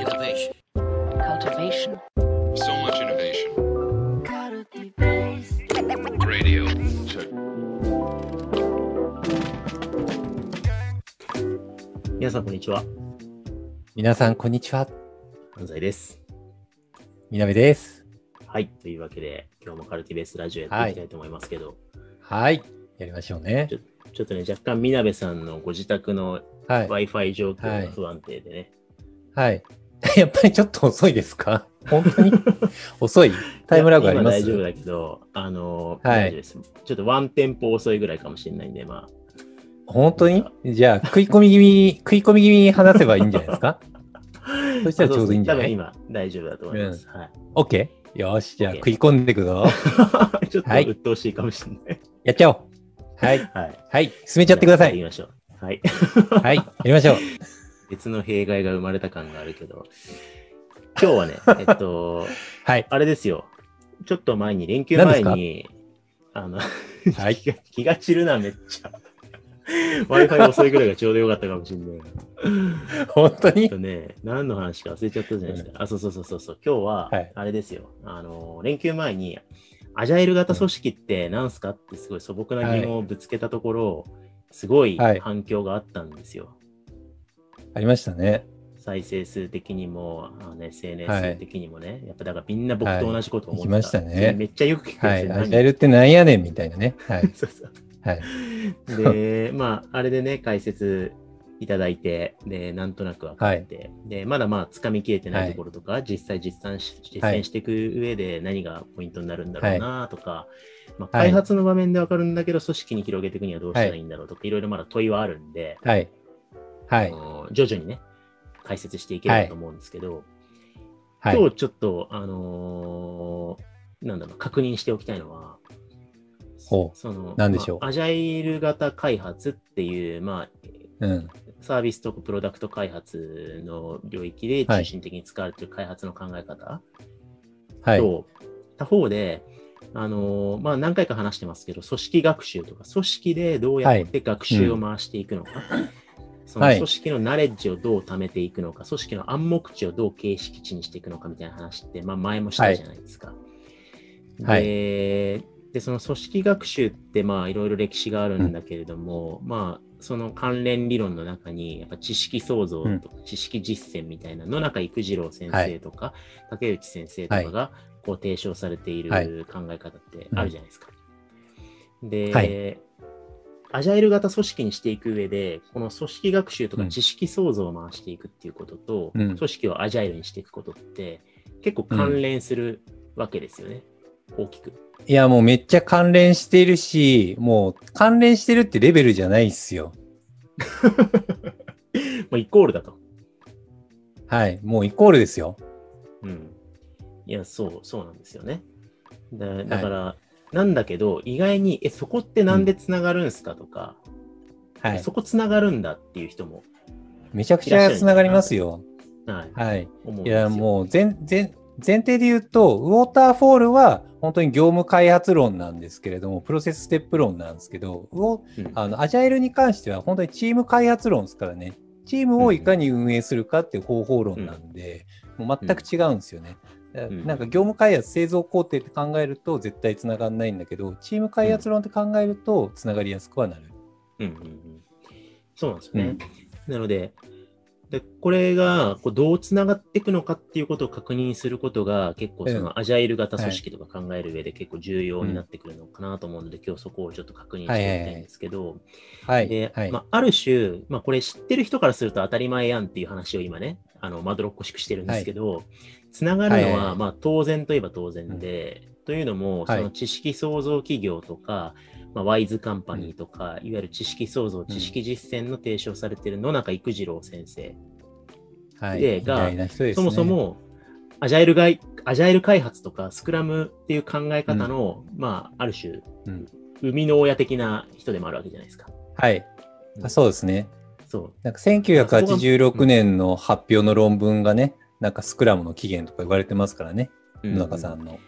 Innovation. cultivation, So much innovation. Radio. Check. 皆さん、こんにちは。皆さん、こんにちは。安西です。みなべです。はい。というわけで、今日もカルティベースラジオやっていきたいと思いますけど、はい。やりましょうね。ちょっとね、若干、みなべさんのご自宅のはい。Wi-Fi 状況が不安定でね。はい。やっぱりちょっと遅いですか？本当に？遅い？タイムラグあります？大丈夫だけど、あの、はい。ちょっとワンテンポ遅いぐらいかもしれないんで、ま本当に？じゃあ、食い込み気味に、食い込み気味に話せばいいんじゃないですか？あ。そしたらちょうどいいんじゃない？多分今、大丈夫だと思います。はい。?OK? よし、じゃあ食い込んでいくぞ。ちょっとはい鬱陶しいかもしれない。やっちゃおう。はい。はい。はい。進めちゃってください。行きましょう。はい。はい。やりましょう。別の弊害が生まれた感があるけど、今日はね、えっと、はい。あれですよ。ちょっと前に、連休前に、あの、はい気が気が散るな、めっちゃ。Wi-Fi 遅いぐらいがちょうどよかったかもしれない。えっ本当に？とね、何の話か忘れちゃったじゃないですか。あ、そうそうそうそうそう。今日ははい、あれですよ。あの、連休前に、アジャイル型組織って何すかってすごい素朴な疑問をぶつけたところ、すごいはい反響があったんですよ。ありましたね。再生数的にも、あのは SNS い的にもね、やっぱだからみんな僕と同じことを思ってはいましたねめっちゃよく聞くんはい。ですよ。アジャイルってなんやねんみたいなね。はい。そうそうはい。で、まあ、あれでね、解説いただいて、で、なんとなく分かって、で、まだまあ、つかみきれてないところとか、実際実践し実践していく上で何がポイントになるんだろうなとか、まあ、はい開発の場面で分かるんだけど、組織に広げていくにはどうしたらいいんだろうとか、いろいろまだ問いはあるんで、はい。はい徐々にね、解説していければと思うんですけど、はい。今日ちょっと、あのーなんだろう、確認しておきたいのは、ほうその、何でしょうまあアジャイル型開発っていう、まあ、うん。サービスとかプロダクト開発の領域で中心的に使われている開発の考え方はい。と、他方で、あのーまあ、何回か話してますけど、組織学習とか、組織でどうやって学習を回していくのか、そのはい。組織のナレッジをどう貯めていくのか、組織の暗黙知をどう形式値にしていくのかみたいな話って、まあ、前もしたじゃないですか。はい。でで、その組織学習って、まあ、いろいろ歴史があるんだけれども、まあ、その関連理論の中に、やっぱ知識創造とか知識実践みたいな野中育次郎先生とか、竹内先生とかがこう提唱されているはい。考え方ってあるじゃないですか。で、はいアジャイル型組織にしていく上で、この組織学習とかうん知識創造を回していくっていうことと、うん組織をアジャイルにしていくことって結構関連するわけですよね。大きく。いや、もうめっちゃ関連してるし、もう関連してるってレベルじゃないっすよ。もうイコールだと。はい。もうイコールですよ。うん。いや、そう、そうなんですよね。だだから、なんだけど、意外に、え、そこってなんでつながるんすかとか、はいそ。こつながるんだっていう人も、めちゃくちゃ繋がりますよ。はい、はい。いや、もう前、前、前提で言うと、ウォーターフォールは本当に業務開発論なんですけれども、プロセスステップ論なんですけど、うんあのアジャイルに関しては本当にチーム開発論ですからね。チームをいかに運営するかっていう方法論なんで、もう全く違うんですよね。だんなんか業務開発、製造工程って考えると絶対つながらないんだけど、チーム開発論って考えるとつながりやすくはなる。うんうんうん、そうなんですよね。なので、でこれがこうどうつながっていくのかっていうことを確認することが結構そうん。のアジャイル型組織とか考える上で結構重要になってくるのかなと思うので、今日そこをちょっと確認していきたいんですけど、はい。で、はい。まあ、ある種、まあ、これ知ってる人からすると当たり前やんっていう話を今ね、あの、まどろっこしくしてるんですけど、つながるのは、はい。はいはいまあ、当然といえば当然で、というのも、はい。その知識創造企業とか、まあ、ワイズカンパニーとか、いわゆる知識創造、知識実践の提唱されている野中育次郎先生、はい。でが偉大な人ですそねもそも、アジャイル外、アジャイル開発とか、スクラムっていう考え方の、まあ、ある種、うん。生みの親的な人でもあるわけじゃないですか。はい。あそうですね。そう。なんか1986年の発表の論文がね、なんかスクラムの起源とか言われてますからね、うん野中さんの。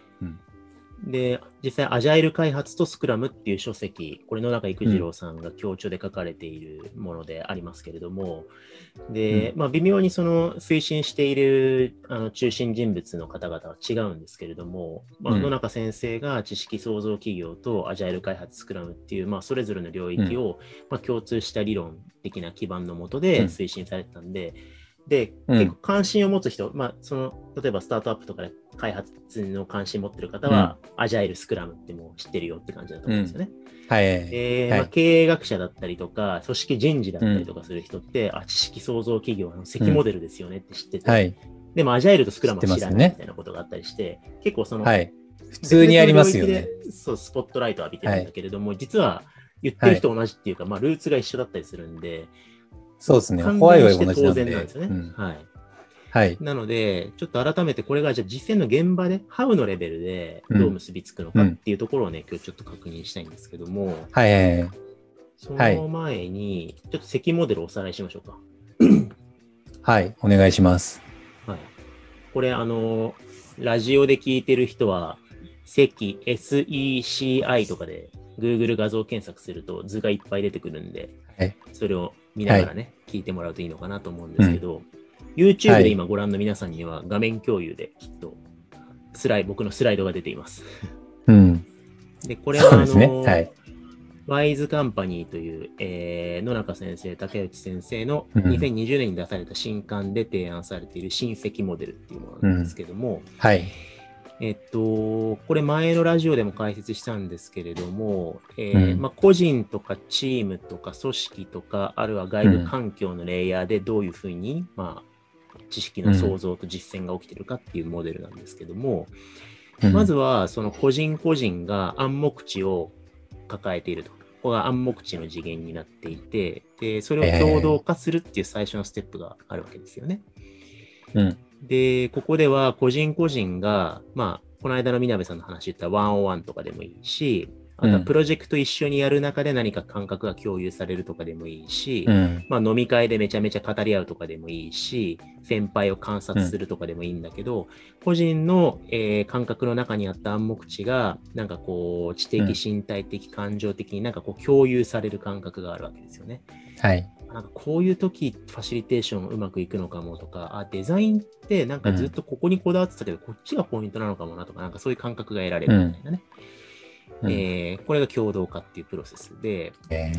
うんで、実際、アジャイル開発とスクラムっていう書籍、これ野中育次郎さんが強調で書かれているものでありますけれども、で、まあ、微妙にその推進しているあの中心人物の方々は違うんですけれども、まあ、うん。野中先生が知識創造企業とアジャイル開発スクラムっていう、まあ、それぞれの領域を、まあ、共通した理論的な基盤のもとでうん。推進されてたんで、で、うん。結構関心を持つ人、まあ、その、例えばスタートアップとかで開発の関心持ってる方は、アジャイル、スクラムってもう知ってるよって感じだと思うんですよね。はい。はいでまあ、経営学者だったりとか、組織人事だったりとかする人って、あ、知識創造企業の関モデルですよねって知ってて、はい。でもアジャイルとスクラムは知らないみたいなことがあったりして、結構その、はい。普通にありますよね。そう、スポットライトを浴びてるんだけれども、実は言ってる人同じっていうか、まあ、ルーツが一緒だったりするんで、そうですね。関ホワイ連して当は同じなんで。然なんですよね。うんはい。はい。なので、ちょっと改めてこれがじゃあ実践の現場で、ハウのレベルでどう結びつくのかっていうところをね、今日ちょっと確認したいんですけども、はいはいはい。そはいの前に、ちょっと積モデルをおさらいしましょうか。はい。お願いします。はい。これ、あの、ラジオで聞いてる人は、積 SECI とかで Google 画像検索すると図がいっぱい出てくるんで、はいそれを見ながらね、聞いてもらうといいのかなと思うんですけど、YouTube で今ご覧の皆さんには画面共有できっとスライ僕のスライドが出ています。うん。で、これはあそうですね。の、はい。ワイズカンパニーという、えー野中先生、竹内先生のうん2020年に出された新刊で提案されている新積モデルっていうものなんですけども、はい。えっと、これ前のラジオでも解説したんですけれども、えーうんまあ、個人とかチームとか組織とか、あるいは外部環境のレイヤーでどういうふうに、まあ、知識の創造と実践が起きてるかっていうモデルなんですけども、うんまずはその個人個人が暗黙知を抱えていると。ここが暗黙知の次元になっていて、で、それを共同化するっていう最初のステップがあるわけですよね。うん。で、ここでは個人個人が、まあ、この間のみなべさんの話言ったワンオンワンとかでもいいし、あとはうんプロジェクト一緒にやる中で何か感覚が共有されるとかでもいいし、うん。まあ飲み会でめちゃめちゃ語り合うとかでもいいし、先輩を観察するとかでもいいんだけど、個人の、えー感覚の中にあった暗黙知が、なんかこう、知的、うん身体的、感情的になんかこう共有される感覚があるわけですよね。はい。なんかこういう時ファシリテーションうまくいくのかもとか、あ、デザインってなんかずっとここにこだわってたけど、こっちがポイントなのかもなとか、なんかそういう感覚が得られるみたいなね。うんえーこれが共同化っていうプロセスで、え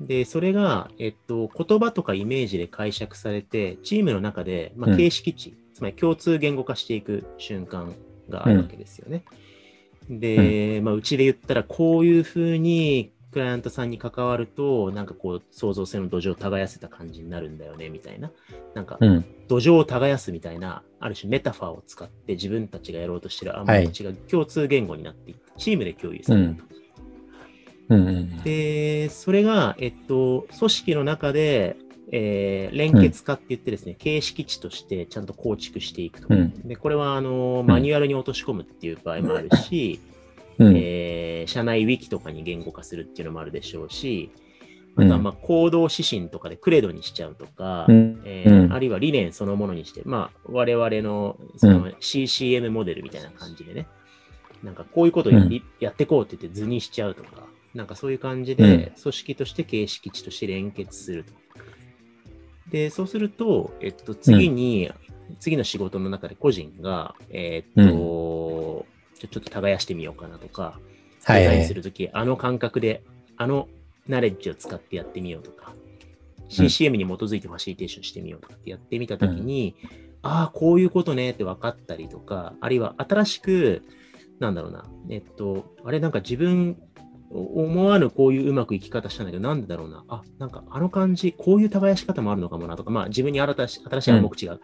で、それが、えっと、言葉とかイメージで解釈されて、チームの中で、まあ、うん。形式値、つまり共通言語化していく瞬間があるわけですよね。で、まあ、うちで言ったら、こういうふうに、クライアントさんに関わると、なんかこう、創造性の土壌を耕せた感じになるんだよね、みたいな。なんかー、うん。土壌を耕すみたいな、ある種メタファーを使って自分たちがやろうとしてる暗黙知が共通言語になっていって、チームで共有されると。うんうん。で、それが、えっと、組織の中で、えー連結化って言ってですね、形式値としてちゃんと構築していくと。うんで、これは、あの、マニュアルに落とし込むっていう場合もあるし、うん。えー社内ウィキとかに言語化するっていうのもあるでしょうし、あとは、まあ、行動指針とかでクレドにしちゃうとか、うん。えーうん。あるいは理念そのものにして、まあ、我々のその CCM モデルみたいな感じでね、なんかこういうことをや,、うん。やってこうって言って図にしちゃうとか、なんかそういう感じで、組織として形式値として連結すると。で、そうすると、えっと、次に、次の仕事の中で個人が、えーっと、ちょちょっと耕してみようかなとか、はいはいデザインす。るとき、あの感覚で、あのナレッジを使ってやってみようとか、CCM に基づいてファシリテーションしてみようとかってやってみたときに、ああ、こういうことねって分かったりとか、あるいは新しく、なんだろうな、えっと、あれなんか自分、お思わぬこういううまくいき方したんだけど、なんでだろうな。あ、なんかあの感じ、こういう耕し方もあるのかもなとか、まあ自分に新たし新しい暗黙知が、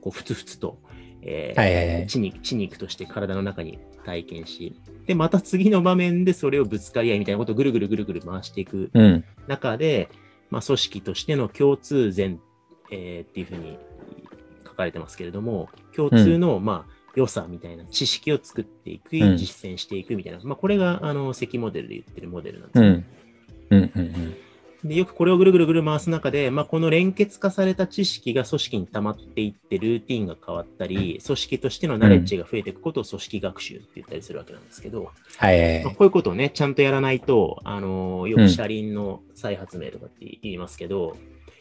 こう、ふつふつと、えーはいはいはい血肉、血肉として体の中に体験し、で、また次の場面でそれをぶつかり合いみたいなことをぐるぐるぐるぐる回していくうん。中で、まあ、組織としての共通善、えーっていうふうに書かれてますけれども、共通の、まあ、良さみたいな知識を作っていく、うん実践していくみたいな、まあ、これが、あの、積モデルで言ってるモデルなんですよ。うん。うん。うん。で、よくこれをぐるぐるぐる回す中で、まあ、この連結化された知識が組織に溜まっていって、ルーティンが変わったり、組織としてのナレッジが増えていくことを組織学習って言ったりするわけなんですけど、はいまあ、こういうことをね、ちゃんとやらないと、あのーよく車輪の再発明とかって言いますけど、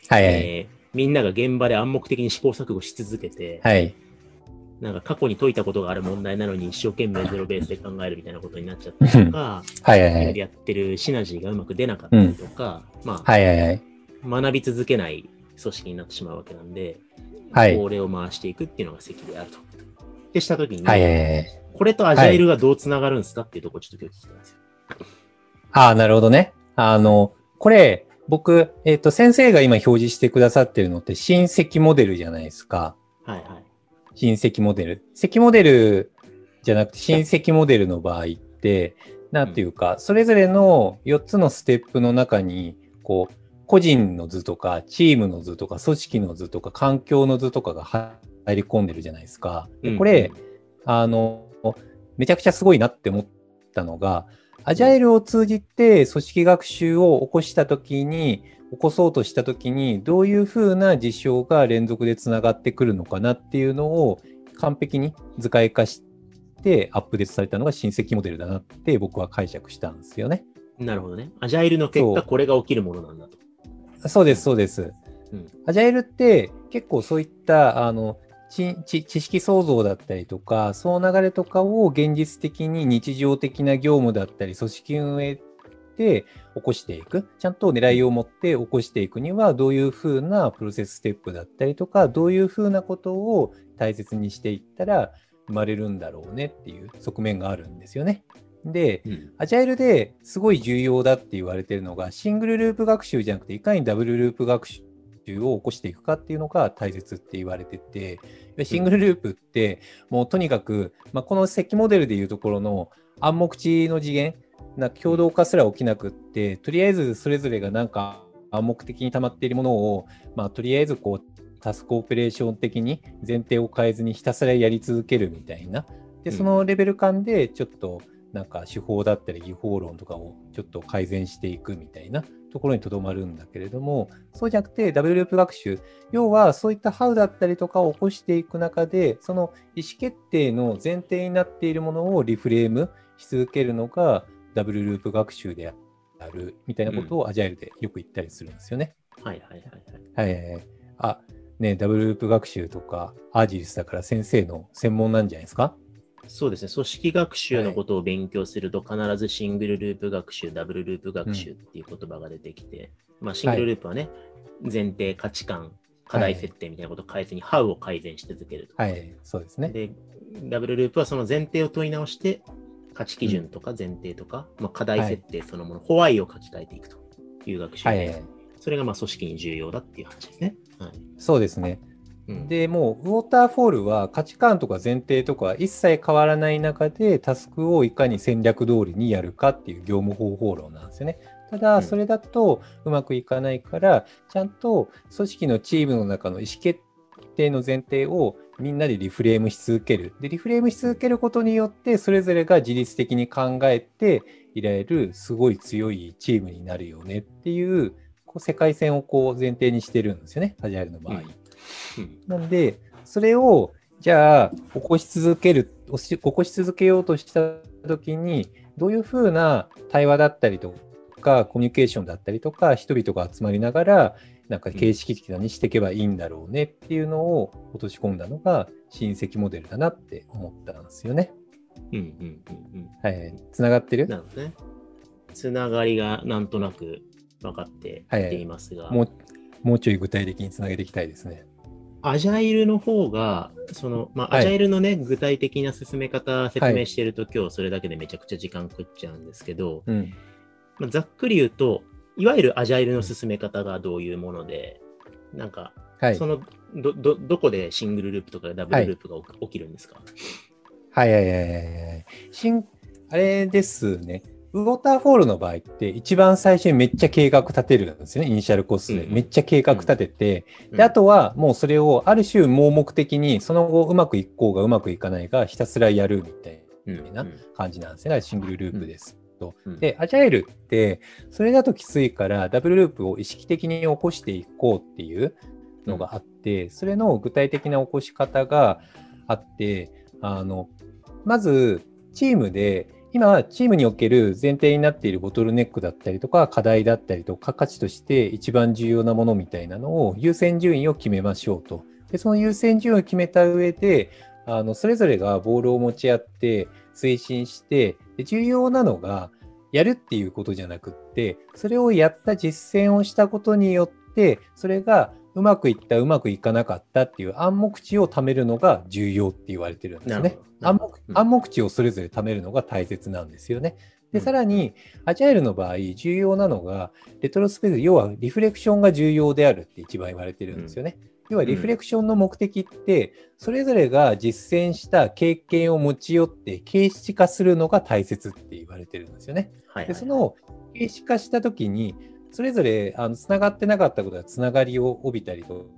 はいはい。えーみんなが現場で暗黙的に試行錯誤し続けて、はい。なんか過去に解いたことがある問題なのに一生懸命ゼロベースで考えるみたいなことになっちゃったりとか、はいはいはい。やってるシナジーがうまく出なかったりとか、まあ、はいはいはい。学び続けない組織になってしまうわけなんで、はいこれを回していくっていうのが席であると。でしたときに、はいはいはい。これとアジャイルがどうつながるんですかっていうところをちょっと今日聞きたいんですよ。ああ、なるほどね。あの、これ、僕、えっ、と、先生が今表示してくださってるのって、新積モデルじゃないですか。はいはい。新積モデル。積モデルじゃなくて、新積モデルの場合って、なんていうか、それぞれの4つのステップの中に、こう、個人の図とか、チームの図とか、組織の図とか、環境の図とかが入り込んでるじゃないですか。でこれ、あの、めちゃくちゃすごいなって思ったのが、アジャイルを通じて組織学習を起こしたときに、起こそうとしたときに、どういうふうな事象が連続でつながってくるのかなっていうのを完璧に図解化してアップデートされたのが新積モデルだなって僕は解釈したんですよね。なるほどね。アジャイルの結果、これが起きるものなんだと。そうです、そうです。うんアジャイルって結構そういったあの知識創造だったりとか、その流れとかを現実的に日常的な業務だったり、組織運営で起こしていく、ちゃんと狙いを持って起こしていくには、どういうふうなプロセスステップだったりとか、どういうふうなことを大切にしていったら生まれるんだろうねっていう側面があるんですよね。で、うん。アジャイルですごい重要だって言われてるのが、シングルループ学習じゃなくて、いかにダブルループ学習を起こしていくかっていうのが大切って言われてて、シングルループって、もうとにかく、まあ、この積モデルでいうところの暗黙知の次元、な共同化すら起きなくって、とりあえずそれぞれがなんか暗黙的に溜まっているものを、まあ、とりあえずこう、タスクオペレーション的に前提を変えずにひたすらやり続けるみたいな。で、うんそのレベル感でちょっとなんか手法だったり技法論とかをちょっと改善していくみたいなところにとどまるんだけれども、そうじゃなくてダブルループ学習、要はそういったハウだったりとかを起こしていく中で、その意思決定の前提になっているものをリフレームし続けるのがダブルループ学習であるみたいなことをアジャイルでよく言ったりするんですよね。はいはいはいはい。はいはいはい。あ、ね、ダブルループ学習とかアージリスだから先生の専門なんじゃないですか？そうですね。組織学習のことを勉強すると、必ずシングルループ学習、ダブルループ学習っていう言葉が出てきて、まあ、シングルループはね、前提、価値観、課題設定みたいなことを変えずに、ハウを改善し続けると。はい、そうですね。で、ダブルループはその前提を問い直して、価値基準とか前提とか、まあ、課題設定そのもの、ホワイを書き換えていくという学習で。それがまあ組織に重要だっていう話ですね。はいそうですね。うん、でもうウォーターフォールは価値観とか前提とかは一切変わらない中でタスクをいかに戦略通りにやるかっていう業務方法論なんですよね。たうんだそれだとうまくいかないからちゃんと組織のチームの中の意思決定の前提をみんなでリフレームし続ける。でリフレームし続けることによってそれぞれが自律的に考えていられるすごい強いチームになるよねっていうこう世界線をこう前提にしてるんですよね、アジャイルの場合。うんうんなんで、それを、じゃあ、起こし続ける、起こし続けようとしたときに、どういうふうな対話だったりとか、コミュニケーションだったりとか、人々が集まりながら、なんか形式的にしていけばいいんだろうねっていうのを落とし込んだのが、親戚モデルだなって思ったんですよね。うんうんうんうんはい。つながってる？なるほどね。つながりがなんとなく分かってきていますが、もう、もうちょい具体的につなげていきたいですね。アジャイルの方が、その、まあ、はいアジャイルのね、具体的な進め方説明してると、今日それだけでめちゃくちゃ時間食っちゃうんですけど、うん。まあ、ざっくり言うと、いわゆるアジャイルの進め方がどういうもので、なんか、はい。そのど、ど、どこでシングルループとかダブルループが起き起きるんですか、はいはいはいはいはい。しん、あれですね。ウォーターフォールの場合って一番最初にめっちゃ計画立てるんですよね。イニシャルコースで。うんめっちゃ計画立てて、うんで、あとはもうそれをある種盲目的にその後うまくいこうがうまくいかないがひたすらやるみたいうんな感じなんですね。だからシングルループです。と。うんで、アジャイルって、それだときついから、ダブルループを意識的に起こしていこうっていうのがあって、それの具体的な起こし方があって、あの、まず、チームで、今、チームにおける前提になっているボトルネックだったりとか、課題だったりとか、価値として一番重要なものみたいなのを優先順位を決めましょうと。で、その優先順位を決めた上で、あの、それぞれがボールを持ち合って、推進して、で重要なのが、やるっていうことじゃなくって、それをやった実践をしたことによって、それがうまくいった、うまくいかなかったっていう暗黙知を貯めるのが重要って言われてるんですね。暗黙うん。暗黙知をそれぞれ貯めるのが大切なんですよね。で、うん。さらに、アジャイルの場合、重要なのが、レトロスペクト、要はリフレクションが重要であるって一番言われてるんですよね。要はリフレクションの目的って、それぞれが実践した経験を持ち寄って形式化するのが大切って言われてるんですよね。はいはいで、その形式化したときに、それぞれあのつながってなかったことがつながりを帯びたりと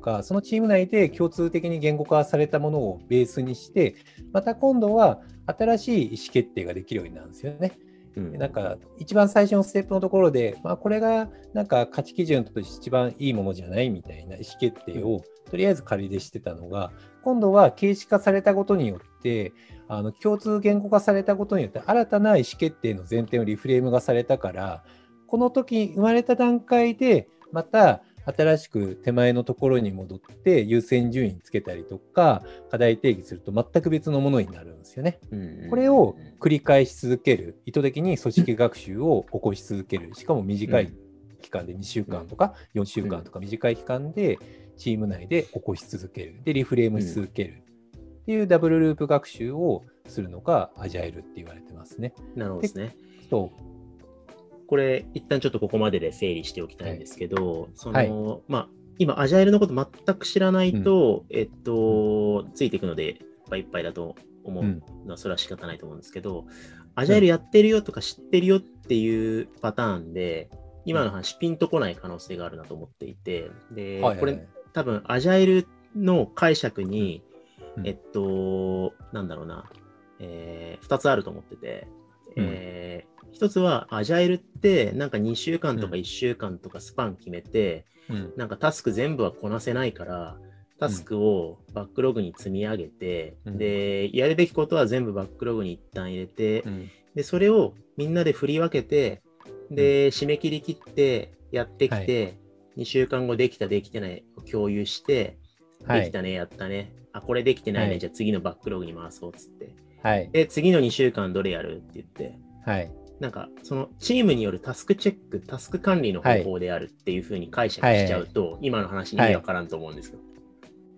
か、そのチーム内で共通的に言語化されたものをベースにして、また今度は新しい意思決定ができるようになるんですよね。うん。なんか一番最初のステップのところで、まあ、これがなんか価値基準として一番いいものじゃないみたいな意思決定をとりあえず仮でしてたのが、今度は形式化されたことによって、あの共通言語化されたことによって新たな意思決定の前提をリフレームがされたから、この時生まれた段階でまた新しく手前のところに戻って優先順位つけたりとか課題定義すると全く別のものになるんですよね。うんこれを繰り返し続ける、意図的に組織学習を起こし続ける、しかも短い期間で2週間とか4週間とか短い期間でチーム内で起こし続ける、で、リフレームし続ける。っていうダブルループ学習をするのがアジャイルって言われてますね。なるほどですね。とこれ、一旦ちょっとここまでで整理しておきたいんですけど、その、はい。まあ、今、アジャイルのこと全く知らないと、えっと、ついていくので、いっぱいいっぱいだと思う。うん。のは、それは仕方ないと思うんですけど、アジャイルやってるよとか知ってるよっていうパターンで、今の話、ピンとこない可能性があるなと思っていて、で、これ、多分、アジャイルの解釈に、うん。えっと、なんだろうな、えー、2つあると思ってて、えー一つは、アジャイルって、なんか2週間とかうん。1週間とかスパン決めて、うん。なんかタスク全部はこなせないから、タスクをバックログに積み上げて、うん。で、やるべきことは全部バックログに一旦入れて、うん。で、それをみんなで振り分けて、で、締め切り切って、やってきて、2週間後できた、できてないを共有して、はい。できたね、やったね。あ、これできてないね。はい。じゃあ次のバックログに回そうっつって。はいで、次の2週間どれやるって言って、はいなんか、そのチームによるタスクチェック、タスク管理の方法であるっていうふうに解釈しちゃうと、今の話に意味わからんと思うんですよ。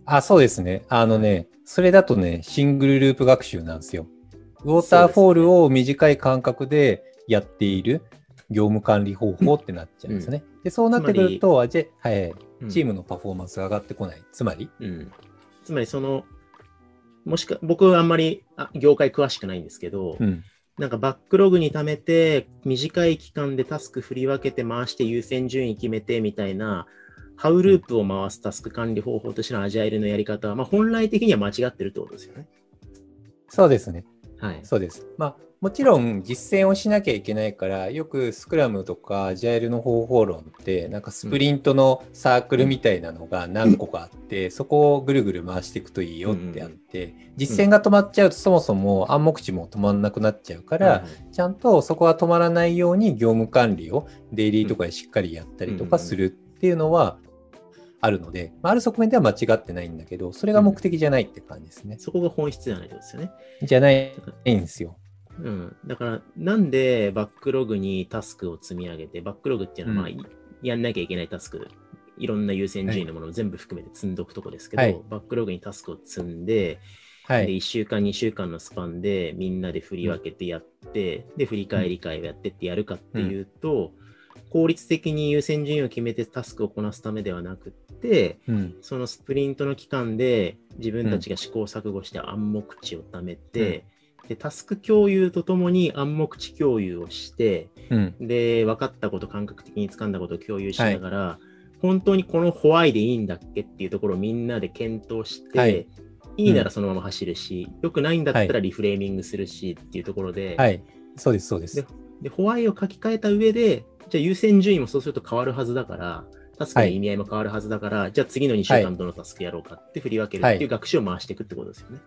あ、そうですね。あのね、それだとね、シングルループ学習なんですよ。ウォーターフォールを短い間隔でやっている業務管理方法ってなっちゃうんですね。で、そうなってくると、あじゃはい、うんチームのパフォーマンスが上がってこない。つまり、うん。つまりその、もしか、僕はあんまりあ業界詳しくないんですけど、うん。なんかバックログに貯めて、短い期間でタスク振り分けて回して優先順位決めてみたいな、ハウループを回すタスク管理方法としてのアジャイルのやり方は、まあ本来的には間違ってるってことですよね。そうですね。はい。そうです。まあ、もちろん実践をしなきゃいけないから、よくスクラムとかアジャイルの方法論って、なんかスプリントのサークルみたいなのが何個かあって、そこをぐるぐる回していくといいよってあって、実践が止まっちゃうとそもそも暗黙知も止まんなくなっちゃうから、ちゃんとそこは止まらないように業務管理をデイリーとかでしっかりやったりとかするっていうのはあるので、まあある側面では間違ってないんだけど、それが目的じゃないって感じですね。そこが本質じゃないですよね。じゃないんですよ。うん。だから、なんでバックログにタスクを積み上げて、バックログっていうのは、まあ、うんいやんなきゃいけないタスク、いろんな優先順位のものを全部含めて積んどくとこですけど、はいバックログにタスクを積んで、で、はい。1週間、2週間のスパンでみんなで振り分けてやって、で、振り返り会をやってってやるかっていうと、効率的に優先順位を決めてタスクをこなすためではなくって、うん。そのスプリントの期間で自分たちが試行錯誤して暗黙知を貯めて、で、タスク共有とともに暗黙知共有をして、うん。で、分かったこと、感覚的に掴んだことを共有しながら、本当にこのホワイでいいんだっけっていうところをみんなで検討して、はいい、いならそのまま走るし、良くないんだったらリフレーミングするしっていうところで、はい。そうです、そうです。で、ホワイを書き換えた上で、じゃあ優先順位もそうすると変わるはずだから、タスクの意味合いも変わるはずだから、じゃあ次の2週間どのタスクやろうかって振り分けるっていう学習を回していくってことですよね。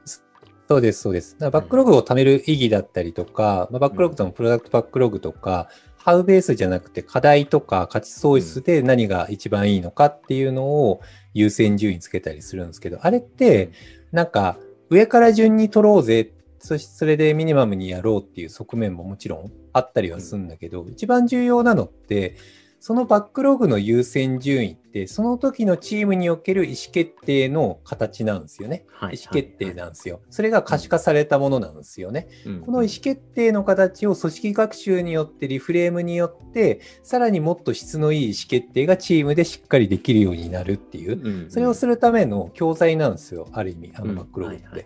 そうです、そうです。バックログを貯める意義だったりとか、まあ、バックログとのプロダクトバックログとか、ハウベースじゃなくて課題とか価値創出で何が一番いいのかっていうのを優先順位つけたりするんですけど、あれって、なんか上から順に取ろうぜ、そしてそれでミニマムにやろうっていう側面ももちろんあったりはするんだけど、一番重要なのって、そのバックログの優先順位って、その時のチームにおける意思決定の形なんですよね。はい意思決定なんですよ。それが可視化されたものなんですよね。うんこの意思決定の形を組織学習によって、リフレームによって、さらにもっと質のいい意思決定がチームでしっかりできるようになるっていう、うんそれをするための教材なんですよ、ある意味、あのバックログって。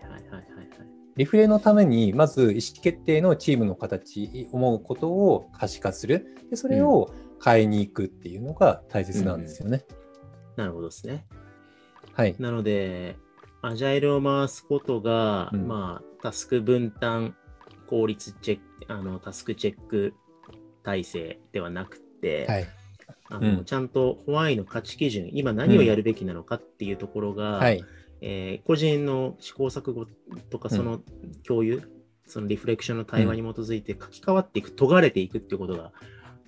リフレのために、まず意思決定のチームの形、思うことを可視化する。でそれを変えに行くっていうのが大切なんですよね。なるほどですね。はい。なので、アジャイルを回すことが、うんまあ、タスク分担、効率チェック、あの、タスクチェック体制ではなくて、はい。あのうんちゃんとホワイの価値基準、今何をやるべきなのかっていうところが、はい。えー個人の試行錯誤とか、うんその共有、そのリフレクションの対話に基づいて書き換わっていく、尖れていくっていうことがはい。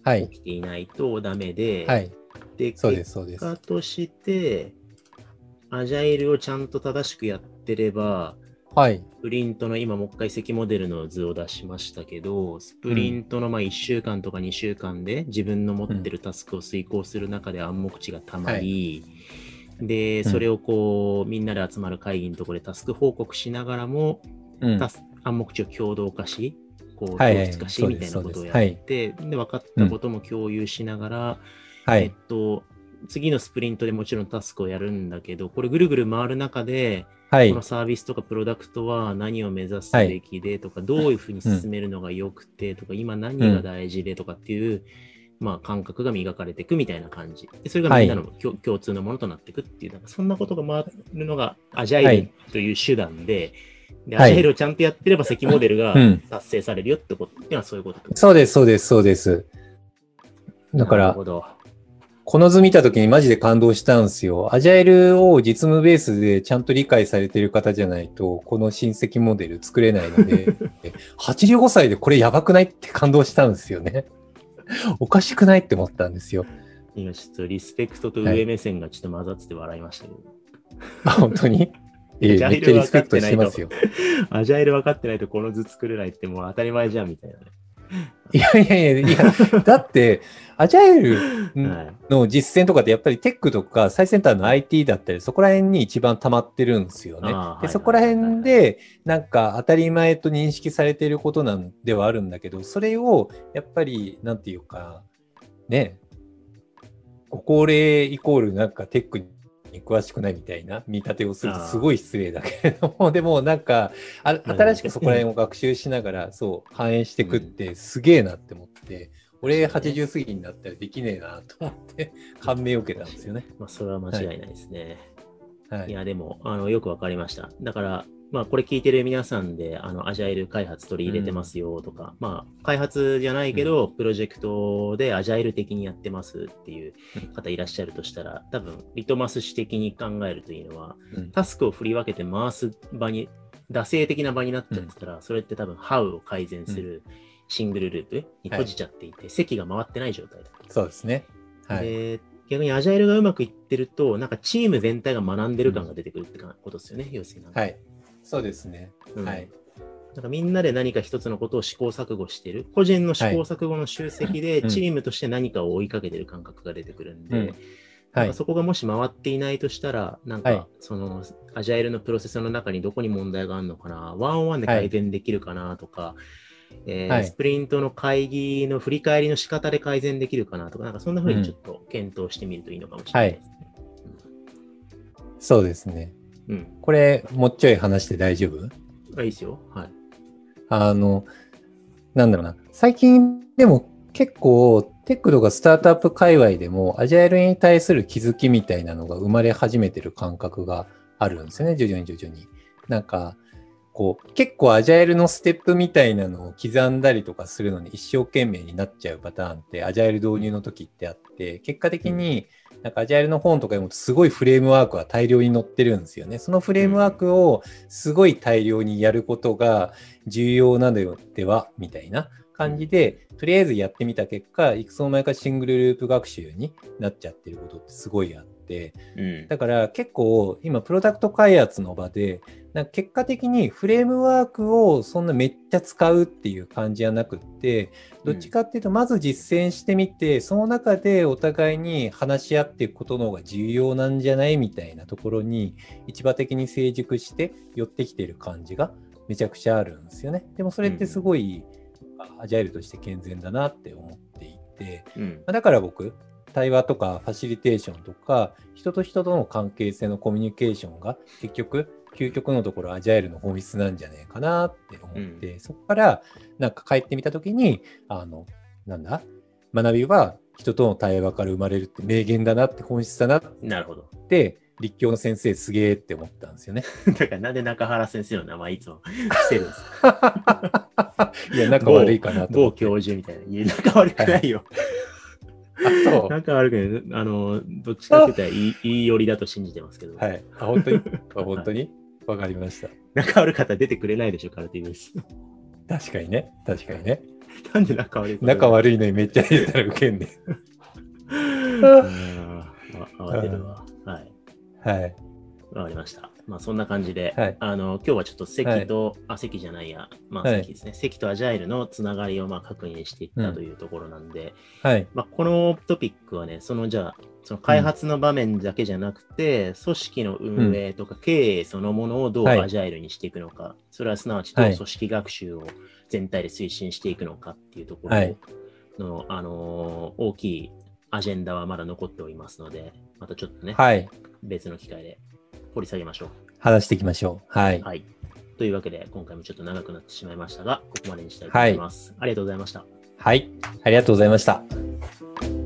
起きていないとダメで、はい。でそうです、そうです。結果として、アジャイルをちゃんと正しくやってれば、はい。スプリントの今もう一回積モデルの図を出しましたけど、スプリントのまあ1週間とか2週間で自分の持ってるタスクを遂行する中で暗黙値がたまり、で、うんそれをこう、みんなで集まる会議のところでタスク報告しながらも、うん暗黙値を共同化し、こう、はい。はい統一化しみたいなことをやそうです。って、で、分かったことも共有しながら、えっはい。と、次のスプリントでもちろんタスクをやるんだけど、これぐるぐる回る中で、はい。この。サービスとかプロダクトは何を目指すべきでとか、どういうふうに進めるのが良くてとか、今何が大事でとかっていう、まあ、感覚が磨かれていくみたいな感じ。でそれがみんなの、共共通のものとなっていくっていう、なんかそんなことが回るのがアジャイルという手段で、ではいアジャイルをちゃんとやってれば、関モデルがうん達成されるよってことっていうのはそういうことそうです、そうです、そうです。だから。この図見たときにマジで感動したんですよ。アジャイルを実務ベースでちゃんと理解されている方じゃないと、この親戚モデル作れないので、85歳でこれやばくないって感動したんですよね。おかしくないって思ったんですよ。今ちょっとリスペクトと上目線がちょっと混ざってて笑いましたけど。あ本当に？ええジャイルめっちゃリスペクトしてますよ。アジャイル分かってないとこの図作れないってもう当たり前じゃんみたいなね。いやいやいや、いや、だって、アジャイルはいの実践とかってやっぱりテックとか最先端の IT だったり、そこら辺に一番溜まってるんですよね。で、はいそこら辺で、なんか当たり前と認識されていることなんではあるんだけど、それをやっぱり、なんていうか、ね、ご高齢イコールなんかテックに詳しくないみたいな見立てをするとすごい失礼だけれども、でもなんか、あ新しくそこら辺を学習しながら、そう、反映していくってすげえなって思って、俺80過ぎになったらできねえなと思って、感銘を受けたんですよね。まあ、それは間違いないですね。、はいい。や、でも、あの、よくわかりました。だから、まあ、これ聞いてる皆さんで、あの、アジャイル開発取り入れてますよとか、まあ、開発じゃないけど、プロジェクトでアジャイル的にやってますっていう方いらっしゃるとしたら、多分、リトマス紙的に考えるというのは、うんタスクを振り分けて回す場に、惰性的な場になっちゃってたら、それって多分、ハウを改善するシングルループに閉じちゃっていて、席が回ってない状態だ。そうですね。はい。で逆にアジャイルがうまくいってると、なんかチーム全体が学んでる感が出てくるってかことですよね、要するに。はい。そうですね。うんはい。なんかみんなで何か一つのことを試行錯誤してる。個人の試行錯誤の集積で、うんチームとして何かを追いかけてる感覚が出てくるんで、うんなんはい。かそこがもし回っていないとしたら、なんはいかそのアジャイルのプロセスの中にどこに問題があるのかな、ワンオンワンで改善できるかなとか、えーはいスプリントの会議の振り返りの仕方で改善できるかなとか、なんかそんな風にちょっと検討してみるといいのかもしれないですね。そうですね。うん。これ、もうちょい話して大丈夫？あいいですよ。はい。あの、なんだろうな。最近でも結構、テックとかスタートアップ界隈でも、アジャイルに対する気づきみたいなのが生まれ始めてる感覚があるんですよね、徐々に徐々に。なんか、こう、結構アジャイルのステップみたいなのを刻んだりとかするのに一生懸命になっちゃうパターンって、アジャイル導入の時ってあって、結果的に、なんかアジャイルの本とか読むとすごいフレームワークが大量に載ってるんですよね。そのフレームワークをすごい大量にやることが重要なのではみたいな感じで、とりあえずやってみた結果、いくつの間にかシングルループ学習になっちゃってることってすごいあって、うん。だから結構今プロダクト開発の場でなんか結果的にフレームワークをそんなめっちゃ使うっていう感じじゃなくってどっちかっていうとまず実践してみてその中でお互いに話し合っていくことの方が重要なんじゃないみたいなところに市場的に成熟して寄ってきてる感じがめちゃくちゃあるんですよね。でもそれってすごいアジャイルとして健全だなって思っていて、うん。まあだから僕、対話とかファシリテーションとか、人と人との関係性のコミュニケーションが結局、究極のところアジャイルの本質なんじゃねえかなって思って、そこからなんか帰ってみたときに、あの、なんだ？学びは人との対話から生まれるって名言だなって本質だなっなるほど。て、立教の先生すげえって思ったんですよね。だからなんで中原先生の名前いつも伏せるんですか？いや、仲悪いかなと思某って。教授みたいな。いや、仲悪くないよ。あ、そう。仲悪くない。あの、どっちかって言ったらいいいい寄りだと信じてますけど。はい。あ、本当に？あ本当に？わかりました。仲悪かったら出てくれないでしょ、カルティベース。確かにね。確かにね。なんで仲悪い仲い。悪いのにめっちゃ言ったらウケんね うんあ慌てるわ。はい。はい。わかりました。まあそんな感じで、はい。あの今日はちょっと席と、あ、席じゃないや、まあはい。席ですね。席とアジャイルのつながりをまあ確認していったうんというところなんで、はい。まあこのトピックはね、そのじゃあ、その開発の場面だけじゃなくて、組織の運営とか経営そのものをどうはい。アジャイルにしていくのか、それはすなわちどうはい。組織学習を全体で推進していくのかっていうところはい。の、あのー大きいアジェンダはまだ残っておりますので、またちょっとね、はい。別の機会で掘り下げましょう。話していきましょう。はい。はい。というわけで、今回もちょっと長くなってしまいましたが、ここまでにしたいと思います。ありがとうございました。はい。ありがとうございました。